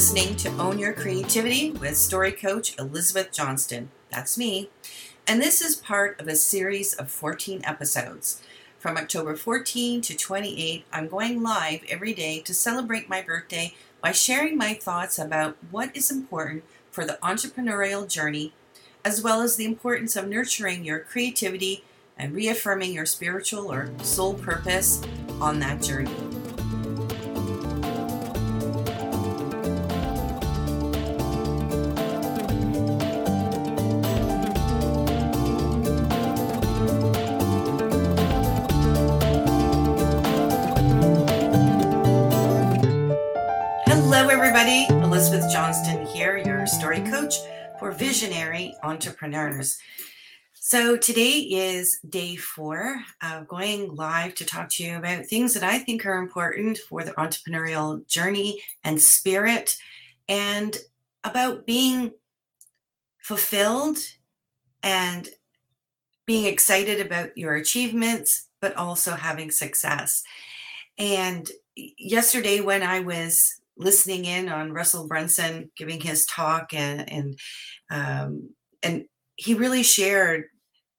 listening to Own Your Creativity with story coach Elizabeth Johnston. That's me. And this is part of a series of 14 episodes. From October 14 to 28, I'm going live every day to celebrate my birthday by sharing my thoughts about what is important for the entrepreneurial journey, as well as the importance of nurturing your creativity and reaffirming your spiritual or soul purpose on that journey. Everybody. Elizabeth Johnston here, your story coach for visionary entrepreneurs. So, today is day four of going live to talk to you about things that I think are important for the entrepreneurial journey and spirit, and about being fulfilled and being excited about your achievements, but also having success. And yesterday, when I was listening in on Russell Brunson giving his talk, and and um, and he really shared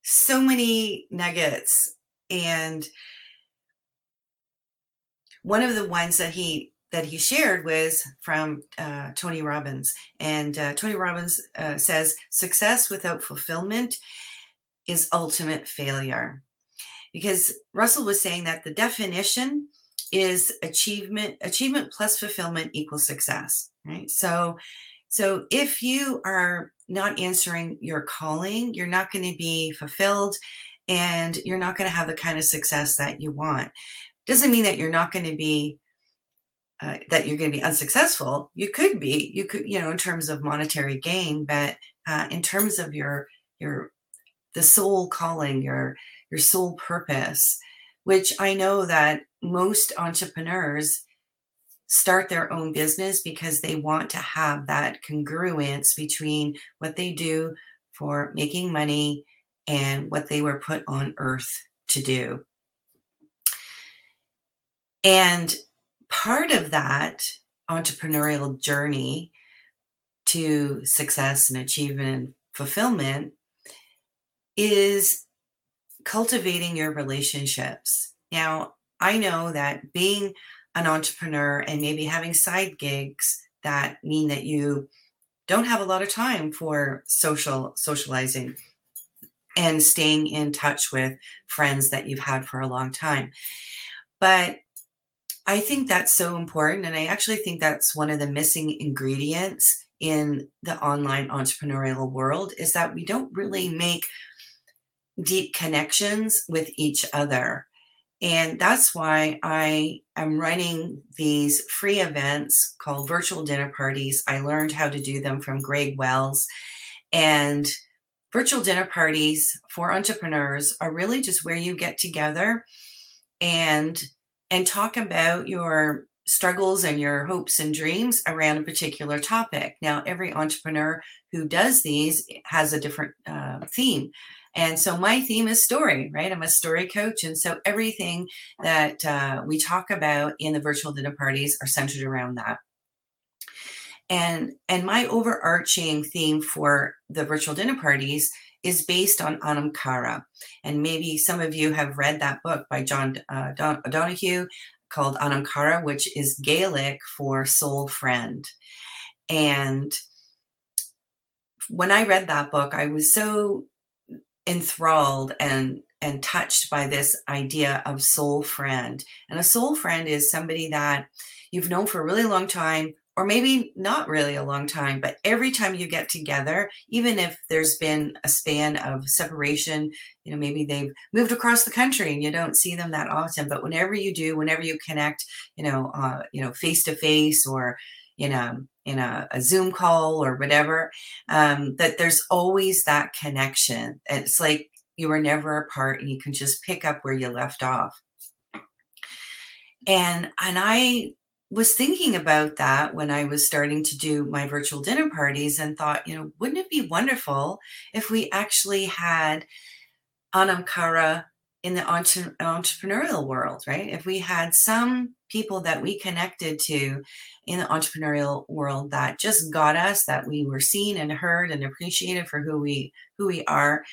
so many nuggets. And one of the ones that he that he shared was from uh, Tony Robbins, and uh, Tony Robbins uh, says success without fulfillment is ultimate failure. Because Russell was saying that the definition is achievement achievement plus fulfillment equals success right? So so if you are not answering your calling you're not going to be fulfilled and you're not going to have the kind of success that you want. Doesn't mean that you're not going to be uh, that you're going to be unsuccessful. You could be you could you know in terms of monetary gain but uh, in terms of your your the soul calling your your soul purpose which I know that most entrepreneurs start their own business because they want to have that congruence between what they do for making money and what they were put on earth to do. And part of that entrepreneurial journey to success and achievement and fulfillment is cultivating your relationships. Now, I know that being an entrepreneur and maybe having side gigs that mean that you don't have a lot of time for social socializing and staying in touch with friends that you've had for a long time. But I think that's so important. And I actually think that's one of the missing ingredients in the online entrepreneurial world is that we don't really make deep connections with each other. And that's why I am running these free events called virtual dinner parties. I learned how to do them from Greg Wells. And virtual dinner parties for entrepreneurs are really just where you get together and and talk about your struggles and your hopes and dreams around a particular topic. Now, every entrepreneur who does these has a different uh, theme. And so my theme is story, right? I'm a story coach. And so everything that uh, we talk about in the virtual dinner parties are centered around that. And, and my overarching theme for the virtual dinner parties is based on Anam Cara. And maybe some of you have read that book by John uh, Don- O'Donohue called Anam Cara, which is Gaelic for soul friend. And when I read that book, I was so enthralled and and touched by this idea of soul friend. And a soul friend is somebody that you've known for a really long time or maybe not really a long time, but every time you get together, even if there's been a span of separation, you know, maybe they've moved across the country and you don't see them that often, but whenever you do, whenever you connect, you know, uh, you know, face to face or in a in a, a Zoom call or whatever, um, that there's always that connection. It's like you were never apart and you can just pick up where you left off. And and I was thinking about that when I was starting to do my virtual dinner parties and thought, you know, wouldn't it be wonderful if we actually had Anam Cara in the entre- entrepreneurial world, right? If we had some people that we connected to in the entrepreneurial world that just got us, that we were seen and heard and appreciated for who we who we are,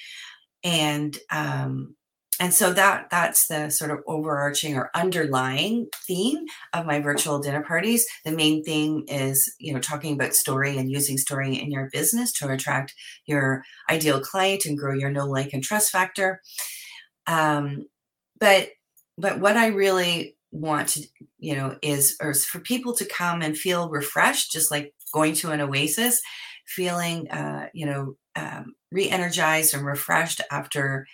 and um, and so that that's the sort of overarching or underlying theme of my virtual dinner parties the main thing is you know talking about story and using story in your business to attract your ideal client and grow your know like and trust factor um, but but what i really want to you know is or is for people to come and feel refreshed just like going to an oasis feeling uh, you know um, re-energized and refreshed after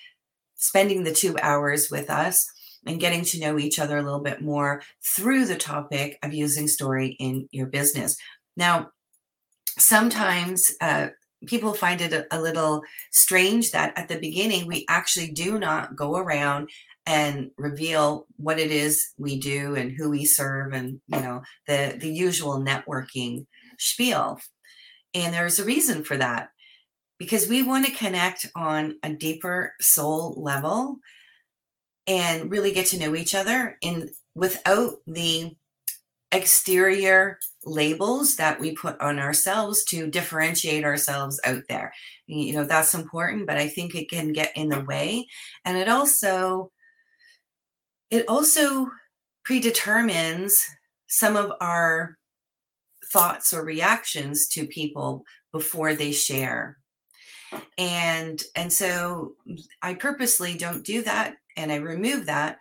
spending the two hours with us and getting to know each other a little bit more through the topic of using story in your business. Now, sometimes uh, people find it a, a little strange that at the beginning we actually do not go around and reveal what it is we do and who we serve and you know the the usual networking spiel. And there's a reason for that because we want to connect on a deeper soul level and really get to know each other in without the exterior labels that we put on ourselves to differentiate ourselves out there. You know, that's important, but I think it can get in the way. And it also it also predetermines some of our thoughts or reactions to people before they share and and so i purposely don't do that and i remove that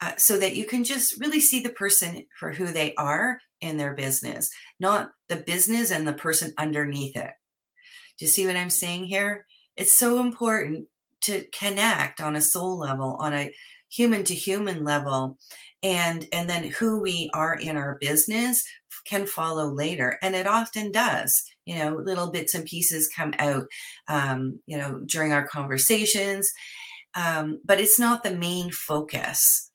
uh, so that you can just really see the person for who they are in their business not the business and the person underneath it. Do you see what i'm saying here? It's so important to connect on a soul level on a human to human level and and then who we are in our business can follow later and it often does. You know little bits and pieces come out um, you know during our conversations um, but it's not the main focus.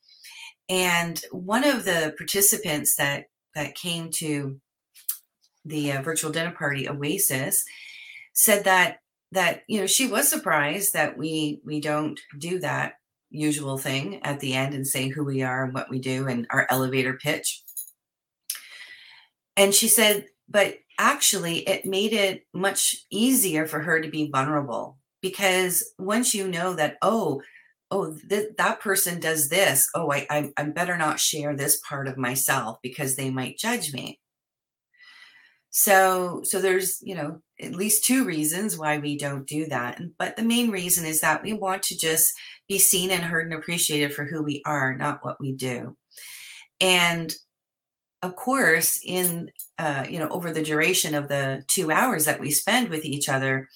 And one of the participants that that came to the uh, virtual dinner party oasis said that that you know she was surprised that we we don't do that usual thing at the end and say who we are and what we do and our elevator pitch. And she said, but actually, it made it much easier for her to be vulnerable because once you know that, oh, oh, th- that person does this, oh, I, I, I better not share this part of myself because they might judge me. So, so there's, you know, at least two reasons why we don't do that. But the main reason is that we want to just be seen and heard and appreciated for who we are, not what we do. And of course, in uh, you know, over the duration of the two hours that we spend with each other,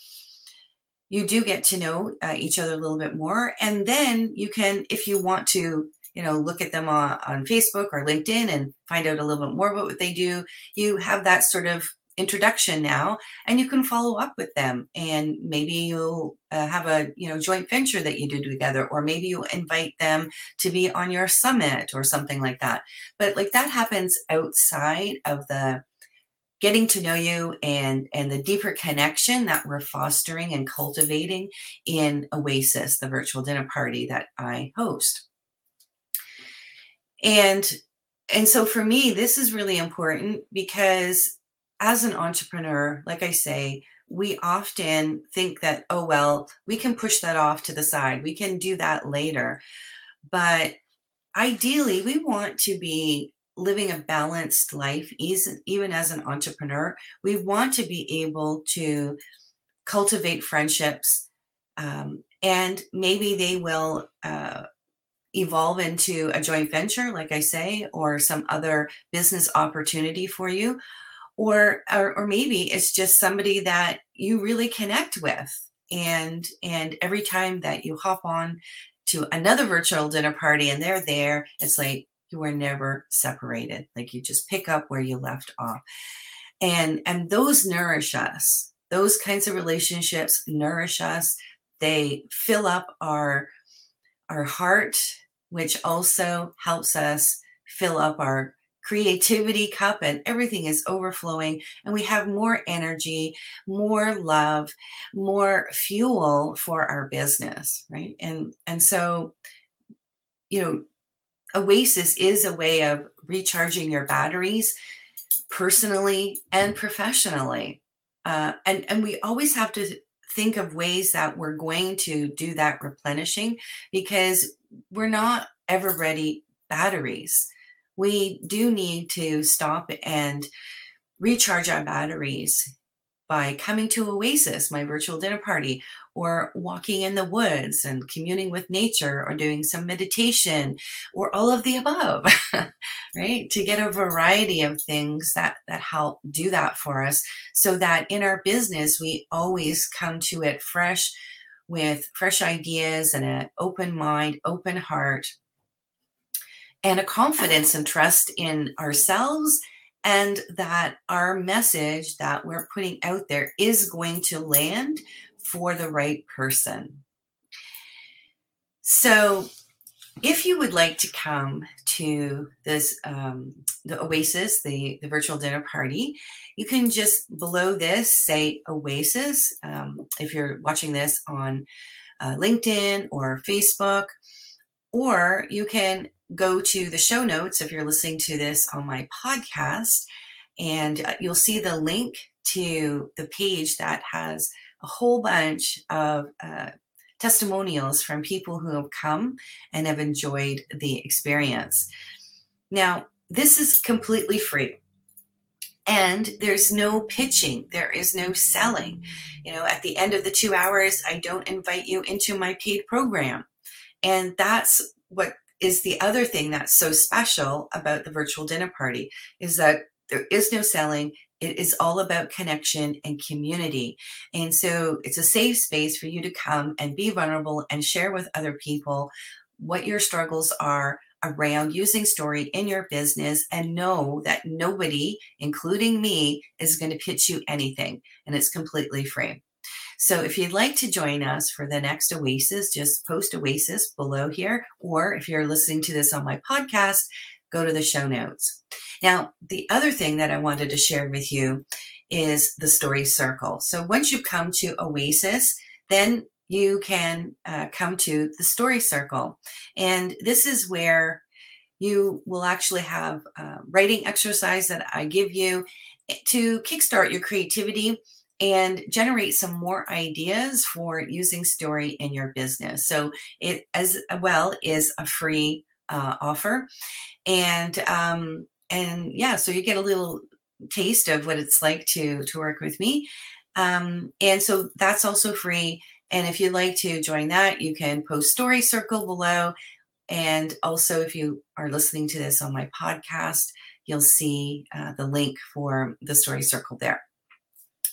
you do get to know uh, each other a little bit more, and then you can, if you want to, you know, look at them on, on Facebook or LinkedIn and find out a little bit more about what they do. You have that sort of introduction now and you can follow up with them and maybe you'll uh, have a you know joint venture that you do together or maybe you invite them to be on your summit or something like that but like that happens outside of the getting to know you and and the deeper connection that we're fostering and cultivating in oasis the virtual dinner party that i host and and so for me this is really important because as an entrepreneur, like I say, we often think that, oh, well, we can push that off to the side. We can do that later. But ideally, we want to be living a balanced life, even as an entrepreneur. We want to be able to cultivate friendships, um, and maybe they will. Uh, evolve into a joint venture, like I say, or some other business opportunity for you or, or or maybe it's just somebody that you really connect with and and every time that you hop on to another virtual dinner party and they're there it's like you are never separated like you just pick up where you left off. And and those nourish us. Those kinds of relationships nourish us. They fill up our our heart which also helps us fill up our creativity cup and everything is overflowing and we have more energy more love more fuel for our business right? And and so you know, Oasis is a way of recharging your batteries personally and professionally. Uh, and, and we always have to think of ways that we're going to do that replenishing because we're not ever ready batteries. We do need to stop and recharge our batteries by coming to Oasis, my virtual dinner party, or walking in the woods and communing with nature, or doing some meditation, or all of the above, right? To get a variety of things that, that help do that for us so that in our business, we always come to it fresh with fresh ideas and an open mind, open heart, and a confidence and trust in ourselves and that our message that we're putting out there is going to land for the right person. So, if you would like to come to this um, the Oasis, the the virtual dinner party, you can just below this say Oasis. Um, if you're watching this on uh, LinkedIn or Facebook, or you can go to the show notes if you're listening to this on my podcast, and uh, you'll see the link to the page that has a whole bunch of uh, testimonials from people who have come and have enjoyed the experience. Now, this is completely free. And there's no pitching, there is no selling. You know, at the end of the two hours, I don't invite you into my paid program. And that's what is the other thing that's so special about the virtual dinner party is that there is no selling. It is all about connection and community. And so it's a safe space for you to come and be vulnerable and share with other people what your struggles are around using story in your business and know that nobody including me is going to pitch you anything and it's completely free so if you'd like to join us for the next Oasis, just post Oasis below here. Or if you're listening to this on my podcast, go to the show notes. Now, the other thing that I wanted to share with you is the story circle. So once you come to Oasis, then you can uh, come to the story circle. And this is where you will actually have a writing exercise that I give you to kickstart your creativity and generate some more ideas for using story in your business. So it as well is a free uh, offer, and um, and yeah, so you get a little taste of what it's like to to work with me, um, and so that's also free. And if you'd like to join that, you can post story circle below. And also, if you are listening to this on my podcast, you'll see uh, the link for the story circle there.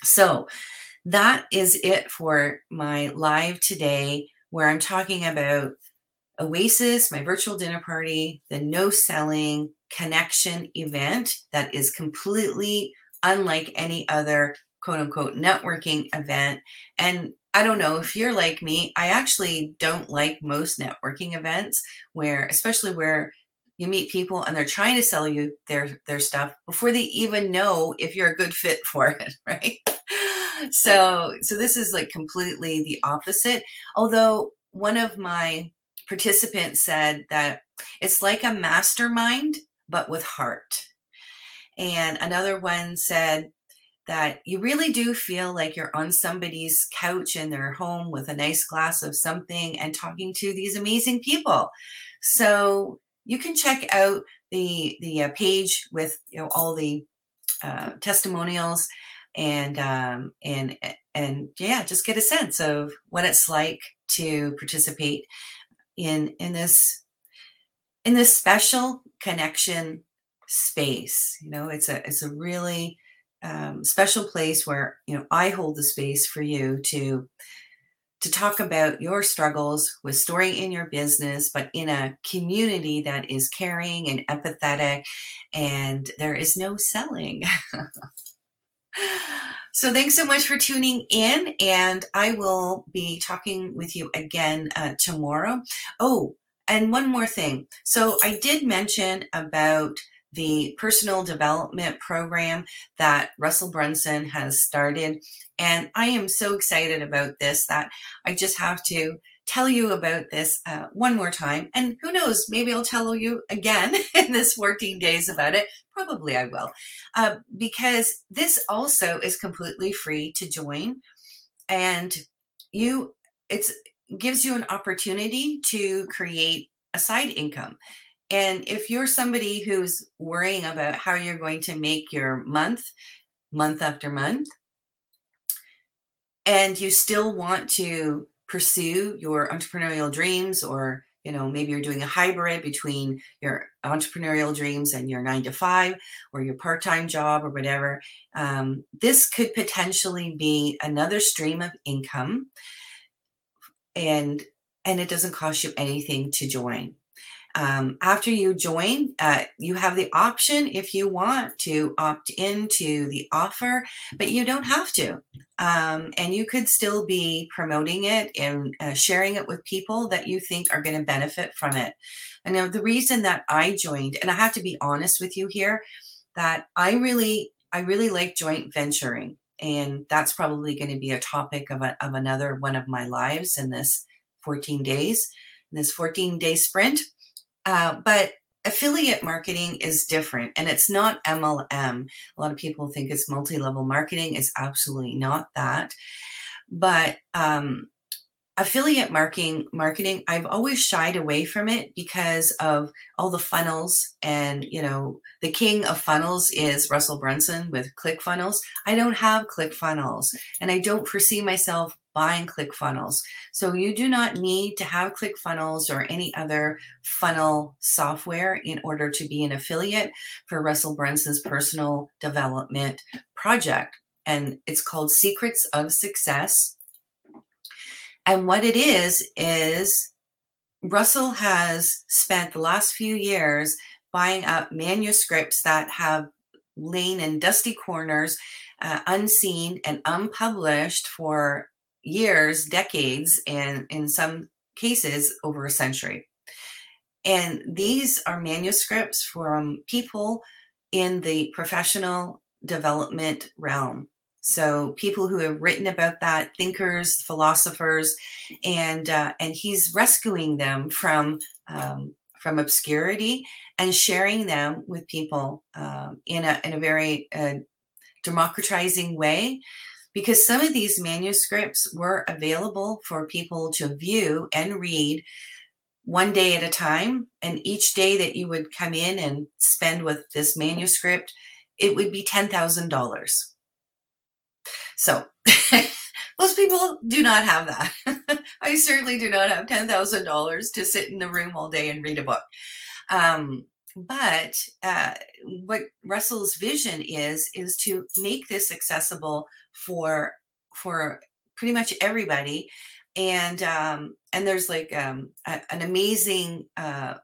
So that is it for my live today, where I'm talking about Oasis, my virtual dinner party, the no selling connection event that is completely unlike any other quote unquote networking event. And I don't know if you're like me, I actually don't like most networking events where, especially where you meet people and they're trying to sell you their their stuff before they even know if you're a good fit for it right? So so this is like completely the opposite. Although one of my participants said that it's like a mastermind but with heart. And another one said that you really do feel like you're on somebody's couch in their home with a nice glass of something and talking to these amazing people. So you can check out the the uh, page with you know all the uh, testimonials and um, and and yeah, just get a sense of what it's like to participate in in this in this special connection space. You know, it's a it's a really um, special place where you know I hold the space for you to to talk about your struggles with story in your business, but in a community that is caring and empathetic, and there is no selling. so, thanks so much for tuning in, and I will be talking with you again uh, tomorrow. Oh, and one more thing. So, I did mention about the personal development program that Russell Brunson has started. And I am so excited about this that I just have to tell you about this uh, one more time. And who knows, maybe I'll tell you again in this 14 days about it. Probably I will. Uh, because this also is completely free to join. And you, it's gives you an opportunity to create a side income. And if you're somebody who's worrying about how you're going to make your month, month after month, and you still want to pursue your entrepreneurial dreams or you know maybe you're doing a hybrid between your entrepreneurial dreams and your nine to five or your part-time job or whatever um, this could potentially be another stream of income and and it doesn't cost you anything to join um, after you join, uh, you have the option if you want to opt into the offer, but you don't have to. Um, and you could still be promoting it and uh, sharing it with people that you think are going to benefit from it. And now, the reason that I joined, and I have to be honest with you here, that I really, I really like joint venturing, and that's probably going to be a topic of, a, of another one of my lives in this 14 days, in this 14 day sprint. Uh, but affiliate marketing is different and it's not MLM. A lot of people think it's multi level marketing, it's absolutely not that. But um, affiliate marketing marketing i've always shied away from it because of all the funnels and you know the king of funnels is russell brunson with clickfunnels i don't have clickfunnels and i don't foresee myself buying ClickFunnels. So you do not need to have ClickFunnels or any other funnel software in order to be an affiliate for Russell Brunson's personal development project. And it's called Secrets of Success. And what it is, is Russell has spent the last few years buying up manuscripts that have lain in dusty corners, uh, unseen and unpublished for years, decades, and in some cases over a century. And these are manuscripts from people in the professional development realm. So people who have written about that, thinkers, philosophers, and uh, and he's rescuing them from um, from obscurity and sharing them with people um, in a in a very uh, democratizing way because some of these manuscripts were available for people to view and read one day at a time. And each day that you would come in and spend with this manuscript, it would be $10,000. So, most people do not have that. I certainly do not have $10,000 to sit in the room all day and read a book. Um, but uh, what Russell's vision is is to make this accessible for for pretty much everybody. And um and there's like um a, an amazing uh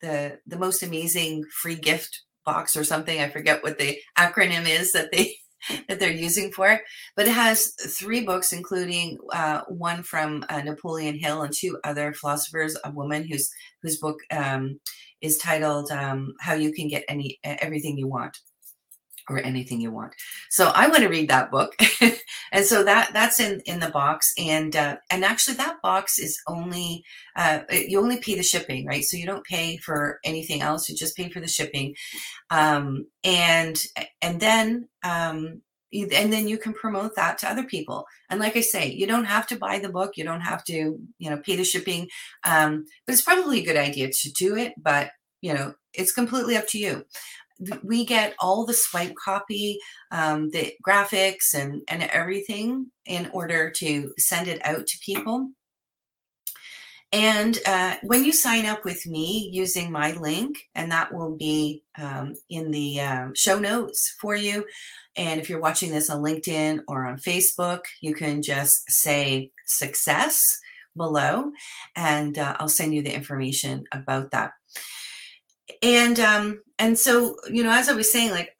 the the most amazing free gift box or something i forget what the acronym is that they that they're using for it but it has three books including uh, one from uh, napoleon hill and two other philosophers a woman whose whose book um, is titled um, how you can get any everything you want or anything you want. So I want to read that book, and so that that's in in the box, and uh, and actually that box is only uh, you only pay the shipping, right? So you don't pay for anything else; you just pay for the shipping, um, and and then. Um, and then you can promote that to other people and like i say you don't have to buy the book you don't have to you know pay the shipping um, but it's probably a good idea to do it but you know it's completely up to you we get all the swipe copy, um, the graphics, and and everything in order to send it out to people. And uh, when you sign up with me using my link, and that will be um, in the um, show notes for you. And if you're watching this on LinkedIn or on Facebook, you can just say success below, and uh, I'll send you the information about that and um and so you know as i was saying like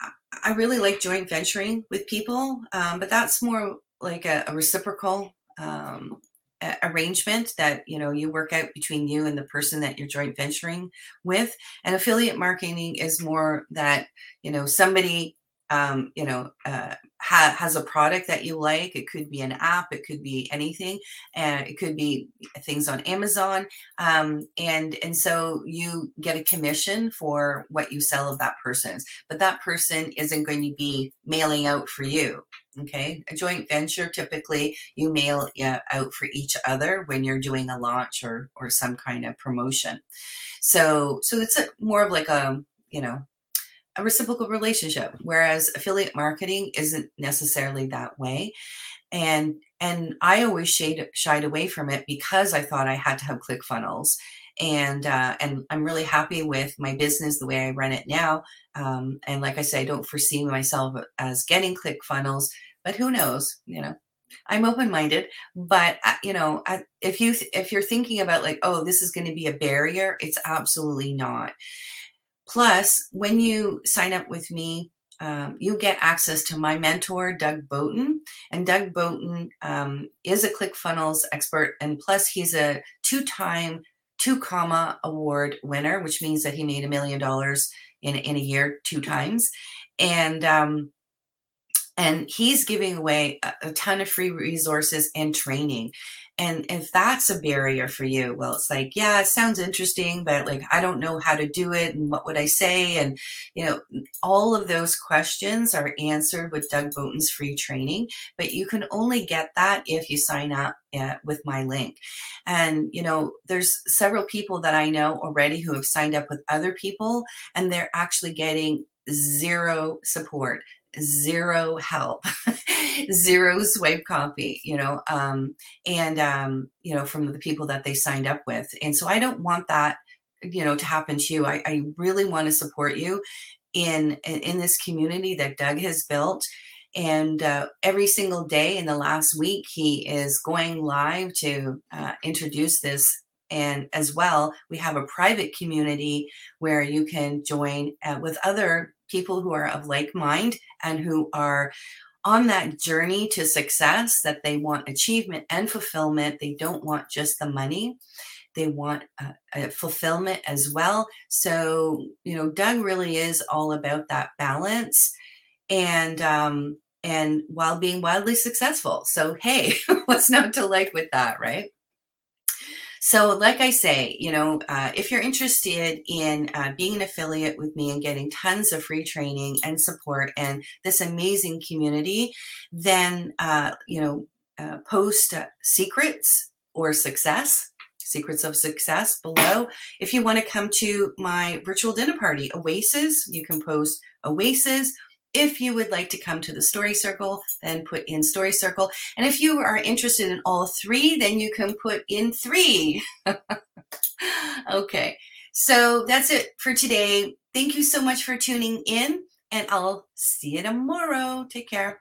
i really like joint venturing with people um, but that's more like a, a reciprocal um, a- arrangement that you know you work out between you and the person that you're joint venturing with. And affiliate marketing is more that you know somebody um, you know uh, ha- has a product that you like. It could be an app, it could be anything, and it could be things on Amazon. Um, and and so you get a commission for what you sell of that person's, but that person isn't going to be mailing out for you. Okay, a joint venture typically you mail out for each other when you're doing a launch or or some kind of promotion. So so it's a, more of like a you know a reciprocal relationship whereas affiliate marketing isn't necessarily that way. And and i always shied, shied away from it because i thought i had to have ClickFunnels. And uh, and i'm really happy with my business the way i run it now. Um, and like i say i don't foresee myself as getting ClickFunnels but who knows you know? I'm open-minded but uh, you know if you if you're thinking about like oh this is going to be a barrier it's absolutely not Plus, when you sign up with me, um, you get access to my mentor, Doug Boughton. And Doug Boughton um, is a ClickFunnels expert. And plus, he's a two time, two comma award winner, which means that he made a million dollars in, in a year two times. And um, and he's giving away a, a ton of free resources and training and if that's a barrier for you, well, it's like, yeah, it sounds interesting, but like, I don't know how to do it and what would I say? And, you know, all of those questions are answered with Doug Boughton's free training, but you can only get that if you sign up uh, with my link. And, you know, there's several people that I know already who have signed up with other people and they're actually getting zero support zero help, zero swipe copy, you know, um, and, um, you know, from the people that they signed up with. And so I don't want that, you know, to happen to you. I, I really want to support you in, in this community that Doug has built. And uh, every single day in the last week, he is going live to uh, introduce this and as well, we have a private community where you can join uh, with other people who are of like mind and who are on that journey to success that they want achievement and fulfillment. They don't want just the money. They want uh, fulfillment as well. So, you know, Doug really is all about that balance and, um, and while being wildly successful. So, hey, what's not to like with that, right? So, like I say, you know, uh, if you're interested in uh, being an affiliate with me and getting tons of free training and support and this amazing community, then, uh, you know, uh, post uh, secrets or success secrets of success below. If you want to come to my virtual dinner party, Oasis, you can post Oasis if you would like to come to the story circle, then put in story circle. And if you are interested in all three, then you can put in three. okay, so that's it for today. Thank you so much for tuning in, and I'll see you tomorrow. Take care.